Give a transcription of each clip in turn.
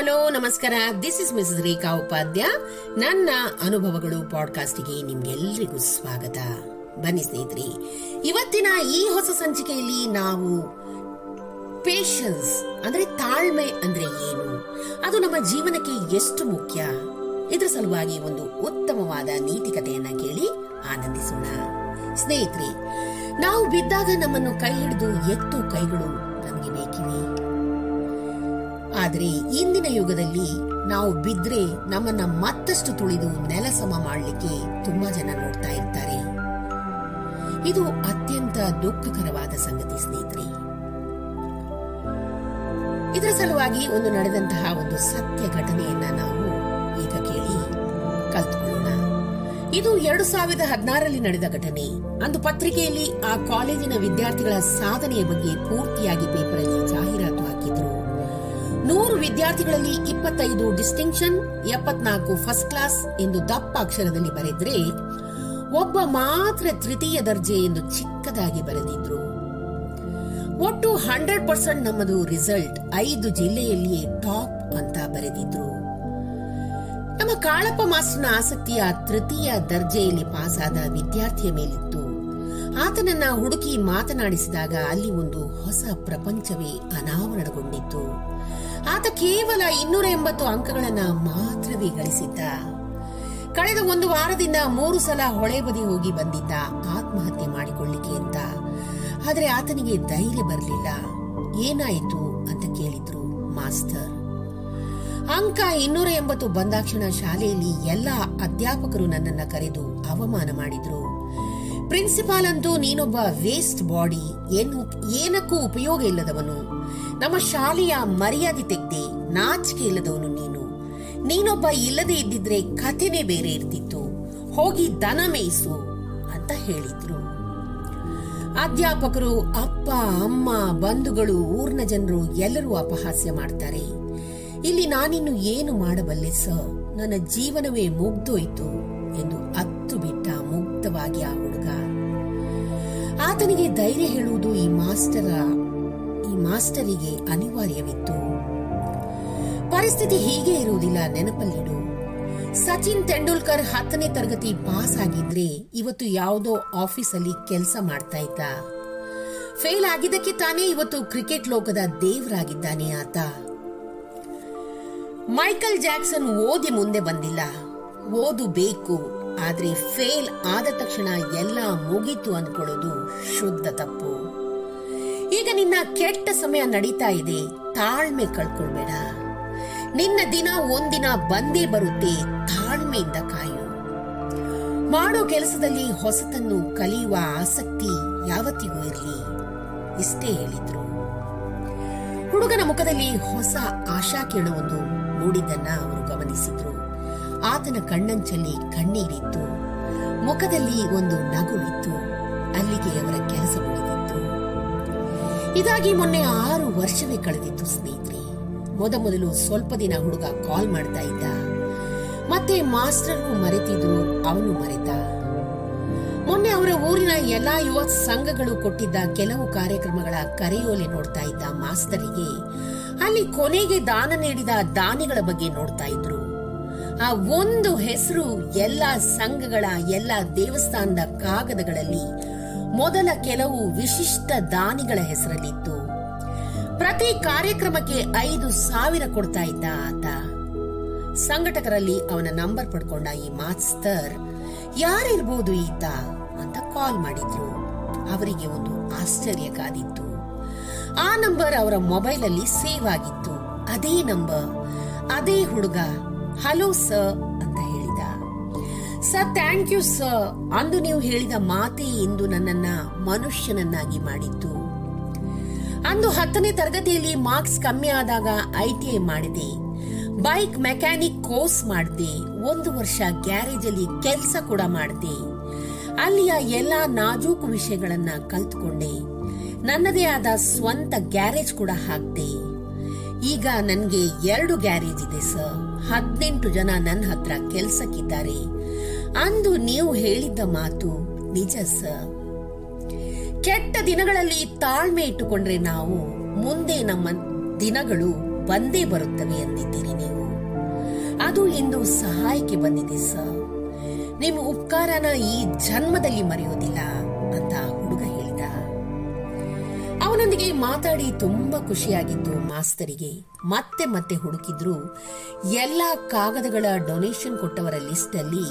Hello, ನಮಸ್ಕಾರ. This is Miss Rekha Upadhya ನನ್ನ ಅನುಭವಗಳು ಪಾಡ್ಕಾಸ್ಟ್ಗೆ ನಿಮ್ಗೆಲ್ರಿಗೂ ಸ್ವಾಗತ. ಬನ್ನಿ ಸ್ನೇಹಿತರೆ, ಇವತ್ತಿನ ಈ ಹೊಸ ಸಂಚಿಕೆಯಲ್ಲಿ ನಾವು ಪೇಷನ್ಸ್ ಅಂದ್ರೆ ತಾಳ್ಮೆ ಅಂದ್ರೆ ಏನು? ಅದು ನಮ್ಮ ಜೀವನಕ್ಕೆ ಎಷ್ಟು ಮುಖ್ಯ? ಇದರ ಸಲುವಾಗಿ ಒಂದು ಉತ್ತಮವಾದ ನೀತಿಕತೆಯನ್ನ ಕೇಳಿ ಆನಂದಿಸೋಣ. ಸ್ನೇಹಿತರೆ, ನಾವು ಬಿದ್ದಾಗ ನಮ್ಮನ್ನು ಕೈ ಹಿಡಿದು ಎತ್ತು ಕೈಗಳು ನಮಗೆ ಬೇಕಿವೆ. ಆದರೆ ಇಂದಿನ ಯುಗದಲ್ಲಿ ನಾವು ಬಿದ್ರೆ ನಮ್ಮನ್ನ ಮತ್ತಷ್ಟು ತುಳಿದು ನೆಲ ಸಮ ಮಾಡಲಿಕ್ಕೆ ತುಂಬಾ ಜನ ನೋಡ್ತಾ ಇರ್ತಾರೆ. ಇದು ಅತ್ಯಂತ ದುಃಖಕರವಾದ ಸಂಗತಿ ಸ್ನೇಹಿತರೆ. ಇದರ ಸಲುವಾಗಿ ಒಂದು ನಡೆದಂತಹ ಒಂದು ಸತ್ಯ ಘಟನೆಯನ್ನ ನಾವು ಈಗ ಕೇಳಿ ಕಲ್ತ್ಕೊಳ್ಳೋಣ. ಇದು ಎರಡು ಸಾವಿರದ ಹದಿನಾರರಲ್ಲಿ ನಡೆದ ಘಟನೆ. ಅಂದು ಪತ್ರಿಕೆಯಲ್ಲಿ ಆ ಕಾಲೇಜಿನ ವಿದ್ಯಾರ್ಥಿಗಳ ಸಾಧನೆಯ ಬಗ್ಗೆ ಪೂರ್ತಿಯಾಗಿ ಪೇಪರಲ್ಲಿ ಜಾಹೀರಾತು ಹಾಕಿದ್ರು. ನೂರು ವಿದ್ಯಾರ್ಥಿಗಳಲ್ಲಿ ಇಪ್ಪತ್ತೈದು ಡಿಸ್ಟಿಂಕ್ಷನ್, ಎಪ್ಪತ್ನಾಲ್ಕು ಫಸ್ಟ್ ಕ್ಲಾಸ್ ಎಂದು ದಪ್ಪ ಅಕ್ಷರದಲ್ಲಿ ಬರೆದ್ರೆ, ಒಬ್ಬ ಮಾತ್ರ ತೃತೀಯ ದರ್ಜೆ ಎಂದು ಚಿಕ್ಕದಾಗಿ ಬರೆದಿದ್ರು. ಒಟ್ಟು ಹಂಡ್ರೆಡ್ ಪರ್ಸೆಂಟ್ ನಮ್ಮದು ರಿಸಲ್ಟ್ ಐದು ಜಿಲ್ಲೆಯಲ್ಲಿಯೇ ಟಾಪ್ ಅಂತ ಬರೆದಿದ್ರು. ನಮ್ಮ ಕಾಳಪ್ಪ ಮಾಸ್ಟರ್ನ ಆಸಕ್ತಿಯ ತೃತೀಯ ದರ್ಜೆಯಲ್ಲಿ ಪಾಸಾದ ವಿದ್ಯಾರ್ಥಿಯ ಮೇಲಿತ್ತು. ಆತನನ್ನ ಹುಡುಕಿ ಮಾತನಾಡಿಸಿದಾಗ ಅಲ್ಲಿ ಒಂದು ಹೊಸ ಪ್ರಪಂಚವೇ ಅನಾವರಣಗೊಂಡಿತ್ತು. ಆತ ಕೇವಲ ಇನ್ನೂರ ಎಂಬತ್ತು ಅಂಕಗಳನ್ನ ಮಾತ್ರವೇ ಗಳಿಸಿದ್ದ. ಕಳೆದ ಒಂದು ವಾರದಿಂದ ಮೂರು ಸಲ ಹೊಳೆ ಬದಿ ಹೋಗಿ ಬಂದಿದ್ದ ಆತ್ಮಹತ್ಯೆ ಮಾಡಿಕೊಳ್ಳಿಕ್ಕೆ ಅಂತ. ಆದ್ರೆ ಆತನಿಗೆ ಧೈರ್ಯ ಬರಲಿಲ್ಲ. ಏನಾಯಿತು ಅಂತ ಕೇಳಿದ್ರು ಮಾಸ್ಟರ್. ಅಂಕ ಇನ್ನೂರ ಎಂಬತ್ತು ಬಂದಾಕ್ಷಣ ಶಾಲೆಯಲ್ಲಿ ಎಲ್ಲ ಅಧ್ಯಾಪಕರು ನನ್ನನ್ನ ಕರೆದು ಅವಮಾನ ಮಾಡಿದ್ರು. ಪ್ರಿನ್ಸಿಪಾಲ್ ಅಂತೂ ನೀನೊಬ್ಬ ವೇಸ್ಟ್ ಬಾಡಿ, ಏನು, ಏನಕ್ಕೂ ಉಪಯೋಗ ಇಲ್ಲದವನು. ನಮ್ಮ ಶಾಲೆಯ ಮರ್ಯಾದೆ ತೆಗ್ದೆ ನಾಚಿಕೆ ಇಲ್ಲದವನು ನೀನು. ನೀನೊಬ್ಬ ಇಲ್ಲದೆ ಇದ್ದಿದ್ರೆ ಕಥೆನೇ ಬೇರೆ ಇರ್ತಿತ್ತು. ಹೋಗಿ ದನ ಮೇಯಿಸು ಅಂತ ಹೇಳಿದ್ರು. ಅಧ್ಯಾಪಕರು ಅಪ್ಪ, ಅಮ್ಮ, ಬಂಧುಗಳು, ಊರ್ನ ಜನರು ಎಲ್ಲರೂ ಅಪಹಾಸ್ಯ ಮಾಡ್ತಾರೆ. ಇಲ್ಲಿ ನಾನಿನ್ನು ಏನು ಮಾಡಬಲ್ಲೆ ಸರ್? ನನ್ನ ಜೀವನವೇ ಮುಗ್ದೋಯ್ತು ಎಂದು ಅತ್ತು ಬಿಟ್ಟ ಮುಗ್ಧವಾಗಿ ಆ ಹುಡುಗ. ಆತನಿಗೆ ಧೈರ್ಯ ಹೇಳುವುದು ಈ ಮಾಸ್ಟರ ಮಾಸ್ಟರಿಗೆ ಅನಿವಾರ್ಯವಿತ್ತು. ಪರಿಸ್ಥಿತಿ ಹೀಗೆ ಇರುವುದಿಲ್ಲ, ನೆನಪಲ್ಲಿಡು. ಸಚಿನ್ ತೆಂಡೂಲ್ಕರ್ ಹತ್ತನೇ ತರಗತಿ ಪಾಸ್ ಆಗಿದ್ರೆ ಇವತ್ತು ಯಾವುದೋ ಆಫೀಸಲ್ಲಿ ಕೆಲಸ ಮಾಡ್ತಾ ಇದ್ದ ಫೇಲ್ ಆಗಿದ್ದಕ್ಕೆ ತಾನೇ ಇವತ್ತು ಕ್ರಿಕೆಟ್ ಲೋಕದ ದೇವರಾಗಿದ್ದಾನೆ ಆತ. ಮೈಕಲ್ ಜಾಕ್ಸನ್ ಓದಿ ಮುಂದೆ ಬಂದಿಲ್ಲ. ಓದು ಬೇಕು ಆದ್ರೆ ಫೇಲ್ ಆದ ತಕ್ಷಣ ಎಲ್ಲ ಮುಗೀತು ಅಂದ್ಕೊಳ್ಳೋದು ಶುದ್ಧ ತಪ್ಪು. ಕೆಟ್ಟ ಸಮಯ ನಡೀತಾ ಇದೆ. ತಾಳ್ಮೆ ಕಳ್ಕೊಳ್ಬೇಡ. ನಿನ್ನ ದಿನ ಒಂದಿನ ಬಂದೇ ಬರುತ್ತೆ. ತಾಳ್ಮೆಯಿಂದ ಕಾಯು. ಮಾಡೋ ಕೆಲಸದಲ್ಲಿ ಹೊಸತನ್ನು ಕಲಿಯುವ ಆಸಕ್ತಿ ಯಾವತ್ತಿಗೂ ಇರಲಿ. ಇಷ್ಟೇ ಹೇಳಿದ್ರು. ಹುಡುಗನ ಮುಖದಲ್ಲಿ ಹೊಸ ಆಶಾ ಕಿರಣವೊಂದು ಮೂಡಿದ್ದನ್ನ ಅವರು ಗಮನಿಸಿದ್ರು. ಆತನ ಕಣ್ಣಂಚಲ್ಲಿ ಕಣ್ಣೀರಿತ್ತು. ಮುಖದಲ್ಲಿ ಒಂದು ನಗು ಇತ್ತು ಅಲ್ಲಿಗೆ ಅವರ ಕೆಲಸ ಮುಗಿದಿತ್ತು ಇದಾಗಿ ಮೊನ್ನೆ ಆರು ವರ್ಷವೇ ಕಳೆದಿತ್ತು ಸ್ನೇಹಿತರೆ. ಮೊದಮೊದಲು ಸ್ವಲ್ಪ ದಿನ ಹುಡುಗ ಕಾಲ್ ಮಾಡ್ತಾ ಇದ್ದ. ಮತ್ತೆ ಮಾಸ್ಟರ್ ಮರೆತಿದ್ರು, ಅವನು ಮರೆತ. ಮೊನ್ನೆ ಅವರ ಊರಿನ ಎಲ್ಲಾ ಯುವ ಸಂಘಗಳು ಕೊಟ್ಟಿದ್ದ ಕೆಲವು ಕಾರ್ಯಕ್ರಮಗಳ ಕರೆಯೋಲೆ ನೋಡ್ತಾ ಇದ್ದ ಮಾಸ್ತರಿಗೆ. ಅಲ್ಲಿ ಕೊನೆಗೆ ದಾನ ನೀಡಿದ ದಾನಿಗಳ ಬಗ್ಗೆ ನೋಡ್ತಾ ಇದ್ರು. ಆ ಒಂದು ಹೆಸರು ಎಲ್ಲ ಸಂಘಗಳ, ಎಲ್ಲಾ ದೇವಸ್ಥಾನದ ಕಾಗದಗಳಲ್ಲಿ ಮೊದಲ ಕೆಲವು ವಿಶಿಷ್ಟ ದಾನಿಗಳ ಹೆಸರಲ್ಲಿತ್ತು. ಪ್ರತಿ ಕಾರ್ಯಕ್ರಮಕ್ಕೆ ಐದು ಸಾವಿರ ಕೊಡ್ತಾ ಇದ್ದ ಆತ. ಸಂಘಟಕರಲ್ಲಿ ಅವನ ನಂಬರ್ ಪಡ್ಕೊಂಡ ಈ ಮಾಸ್ತರ್ ಯಾರಿರ್ಬೋದು ಈತ? ಅಂತ ಕಾಲ್ ಮಾಡಿದ್ರು. ಅವರಿಗೆ ಒಂದು ಆಶ್ಚರ್ಯ ಕಾದಿತ್ತು. ಆ ನಂಬರ್ ಅವರ ಮೊಬೈಲ್ ಅಲ್ಲಿ ಸೇವ್ ಆಗಿತ್ತು. ಅದೇ ನಂಬರ್, ಅದೇ ಹುಡುಗ. Hello sir sir thank you sir ಅಂದು ನೀವು ಹೇಳಿದ ಮಾತೇ ಇಂದು ನನ್ನನ್ನ ಮನುಷ್ಯನನ್ನಾಗಿ ಮಾಡಿತ್ತು. ಅಂದು ಹತ್ತನೇ ತರಗತಿಯಲ್ಲಿ ಮಾರ್ಕ್ಸ್ ಕಮ್ಮಿ ಆದಾಗ ಐ ಟಿ ಐ ಮಾಡಿದೆ. ಬೈಕ್ ಮೆಕ್ಯಾನಿಕ್ ಕೋರ್ಸ್ ಮಾಡಿದೆ. ಒಂದು ವರ್ಷ ಗ್ಯಾರೇಜ್ ಅಲ್ಲಿ ಕೆಲಸ ಕೂಡ ಮಾಡಿದೆ. ಅಲ್ಲಿಯ ಎಲ್ಲಾ ನಾಜೂಕು ವಿಷಯಗಳನ್ನ ಕಲ್ತ್ಕೊಂಡೆ. ನನ್ನದೇ ಆದ ಸ್ವಂತ ಗ್ಯಾರೇಜ್ ಕೂಡ ಹಾಕ್ದೆ. ಈಗ ನನಗೆ ಎರಡು ಗ್ಯಾರೇಜ್ ಇದೆ ಸರ್ ಹದಿನೆಂಟು ಜನ ನನ್ನ ಹತ್ರ ಕೆಲ್ಸಕ್ಕಿದ್ದಾರೆ. ಅಂದು ನೀವು ಹೇಳಿದ್ದ ಮಾತು ನಿಜ, ಸರ್. ಕೆಟ್ಟ ದಿನಗಳಲ್ಲಿ ತಾಳ್ಮೆ ಇಟ್ಟುಕೊಂಡ್ರೆ ನಾವು ಮುಂದೆ ನಮ್ಮ ದಿನಗಳು ಬಂದೇ ಬರುತ್ತವೆ ಎಂದಿದ್ದೀರಿ ನೀವು. ಅದು ಇಂದು ಸಹಾಯಕ್ಕೆ ಬಂದಿದೆ, ಸರ್. ನಿಮ್ಮ ಉಪಕಾರನ ಈ ಜನ್ಮದಲ್ಲಿ ಮರೆಯೋದಿಲ್ಲ ಮಾತಾಡಿ ತುಂಬಾ ಖುಷಿಯಾಗಿತ್ತು ಮಾಸ್ತರಿಗೆ. ಮತ್ತೆ ಮತ್ತೆ ಹುಡುಕಿದ್ರು, ಎಲ್ಲ ಕಾಗದಗಳ ಡೊನೇಷನ್ ಕೊಟ್ಟವರ ಲಿಸ್ಟ್ ಅಲ್ಲಿ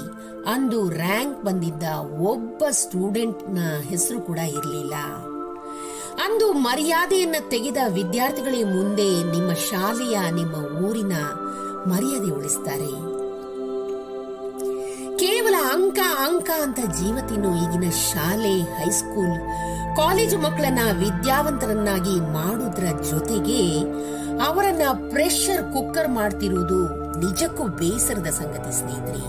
ಅಂದು ರ್ಯಾಂಕ್ ಬಂದಿದ್ದ ಒಬ್ಬ ಸ್ಟೂಡೆಂಟ್ನ ಹೆಸರು ಕೂಡ ಇರಲಿಲ್ಲ. ಅಂದು ಮರ್ಯಾದೆಯನ್ನ ತೆಗೆದ ವಿದ್ಯಾರ್ಥಿಗಳೇ ಮುಂದೆ ನಿಮ್ಮ ಶಾಲೆಯ, ನಿಮ್ಮ ಊರಿನ ಮರ್ಯಾದೆ ಉಳಿಸ್ತಾರೆ. ಕೇವಲ ಅಂಕ ಅಂಕ ಅಂತ ಜೀವತಿನ್ನು ಈಗಿನ ಶಾಲೆ ಹೈಸ್ಕೂಲ್ ಕಾಲೇಜು ಮಕ್ಕಳನ್ನ ವಿದ್ಯಾವಂತರನ್ನಾಗಿ ಮಾಡುವುದರ ಜೊತೆಗೆ ಅವರನ್ನ ಪ್ರೆಷರ್ ಕುಕ್ಕರ್ ಮಾಡ್ತಿರುವುದು ನಿಜಕ್ಕೂ ಬೇಸರದ ಸಂಗತಿ, ಸ್ನೇಹಿತರೆ.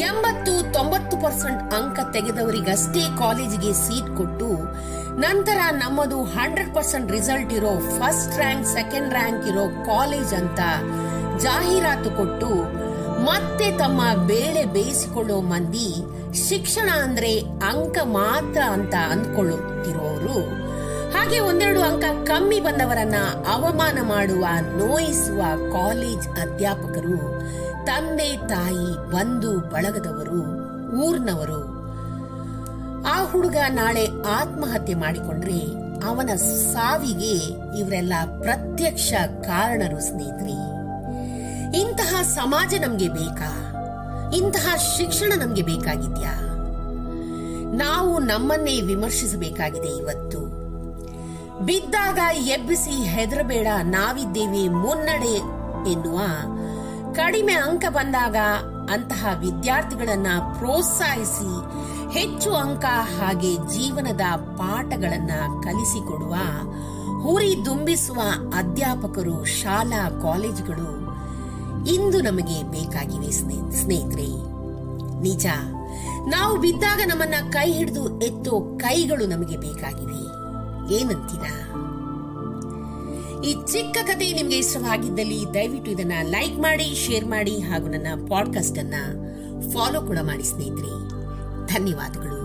ಎಂಬತ್ತು, ತೊಂಬತ್ತು ಪರ್ಸೆಂಟ್ ಅಂಕ ತೆಗೆದವರಿಗಷ್ಟೇ ಕಾಲೇಜಿಗೆ ಸೀಟ್ ಕೊಟ್ಟು ನಂತರ ನಮ್ಮದು ಹಂಡ್ರೆಡ್ ಪರ್ಸೆಂಟ್ ರಿಸಲ್ಟ್ ಇರೋ ಫಸ್ಟ್ ರ್ಯಾಂಕ್, ಸೆಕೆಂಡ್ ರ್ಯಾಂಕ್ ಇರೋ ಕಾಲೇಜ್ ಅಂತ ಜಾಹೀರಾತು ಕೊಟ್ಟು ಮತ್ತೆ ತಮ್ಮ ಬೇಳೆ ಬೇಯಿಸಿಕೊಳ್ಳೋ ಮಂದಿ, ಶಿಕ್ಷಣ ಅಂದ್ರೆ ಅಂಕ ಮಾತ್ರ ಅಂತ ಅಂದ್ಕೊಳ್ಳುತ್ತಿರುವವರು. ಹಾಗೆ ಒಂದೆರಡು ಅಂಕ ಕಮ್ಮಿ ಬಂದವರನ್ನ ಅವಮಾನ ಮಾಡುವ, ನೋಯಿಸುವ ಕಾಲೇಜ್ ಅಧ್ಯಾಪಕರು, ತಂದೆ, ತಾಯಿ, ಬಂಧು, ಬಳಗದವರು, ಊರ್ನವರು. ಆ ಹುಡುಗ ನಾಳೆ ಆತ್ಮಹತ್ಯೆ ಮಾಡಿಕೊಂಡ್ರೆ ಅವನ ಸಾವಿಗೆ ಇವರೆಲ್ಲ ಪ್ರತ್ಯಕ್ಷ ಕಾರಣರು ಸ್ನೇಹಿತರೆ. ಇಂತಹ ಸಮಾಜ ನಮ್ಗೆ ಬೇಕಾ? ಇಂತಹ ಶಿಕ್ಷಣ ನಮ್ಗೆ ಬೇಕಾಗಿದ್ಯಾ? ನಾವು ನಮ್ಮನ್ನೇ ವಿಮರ್ಶಿಸಬೇಕಾಗಿದೆ ಇವತ್ತು. ಬಿದ್ದಾಗ ಎಬ್ಬಿಸಿ ಹೆದರಬೇಡ, ನಾವಿದ್ದೇವೆ ಮುನ್ನಡೆ ಎನ್ನುವ ಕಡಿಮೆ ಅಂಕ ಬಂದಾಗ ಅಂತಹ ವಿದ್ಯಾರ್ಥಿಗಳನ್ನ ಪ್ರೋತ್ಸಾಹಿಸಿ ಹೆಚ್ಚು ಅಂಕ ಹಾಗೆ ಜೀವನದ ಪಾಠಗಳನ್ನ ಕಲಿಸಿಕೊಡುವ ಹುರಿ ದುಂಬಿಸುವ ಅಧ್ಯಾಪಕರು ಶಾಲಾ ಕಾಲೇಜುಗಳು ಇಂದು ನಮಗೆ ಬೇಕಾಗಿವೆ ಸ್ನೇಹಿತರೆ. ನಿಜ, ನಾವು ಬಿದ್ದಾಗ ನಮ್ಮನ್ನ ಕೈ ಹಿಡಿದು ಎತ್ತೋ ಕೈಗಳು ನಮಗೆ ಬೇಕಾಗಿವೆ. ಏನಂತೀರಾ? ಈ ಚಿಕ್ಕ ಕಥೆ ನಿಮ್ಗೆ ಇಷ್ಟವಾಗಿದ್ದಲ್ಲಿ ದಯವಿಟ್ಟು ಇದನ್ನ ಲೈಕ್ ಮಾಡಿ, ಶೇರ್ ಮಾಡಿ ಹಾಗೂ ನನ್ನ ಪಾಡ್ಕಾಸ್ಟ್ ಅನ್ನ ಫಾಲೋ ಕೂಡ ಮಾಡಿ ಸ್ನೇಹಿತರೆ. ಧನ್ಯವಾದಗಳು.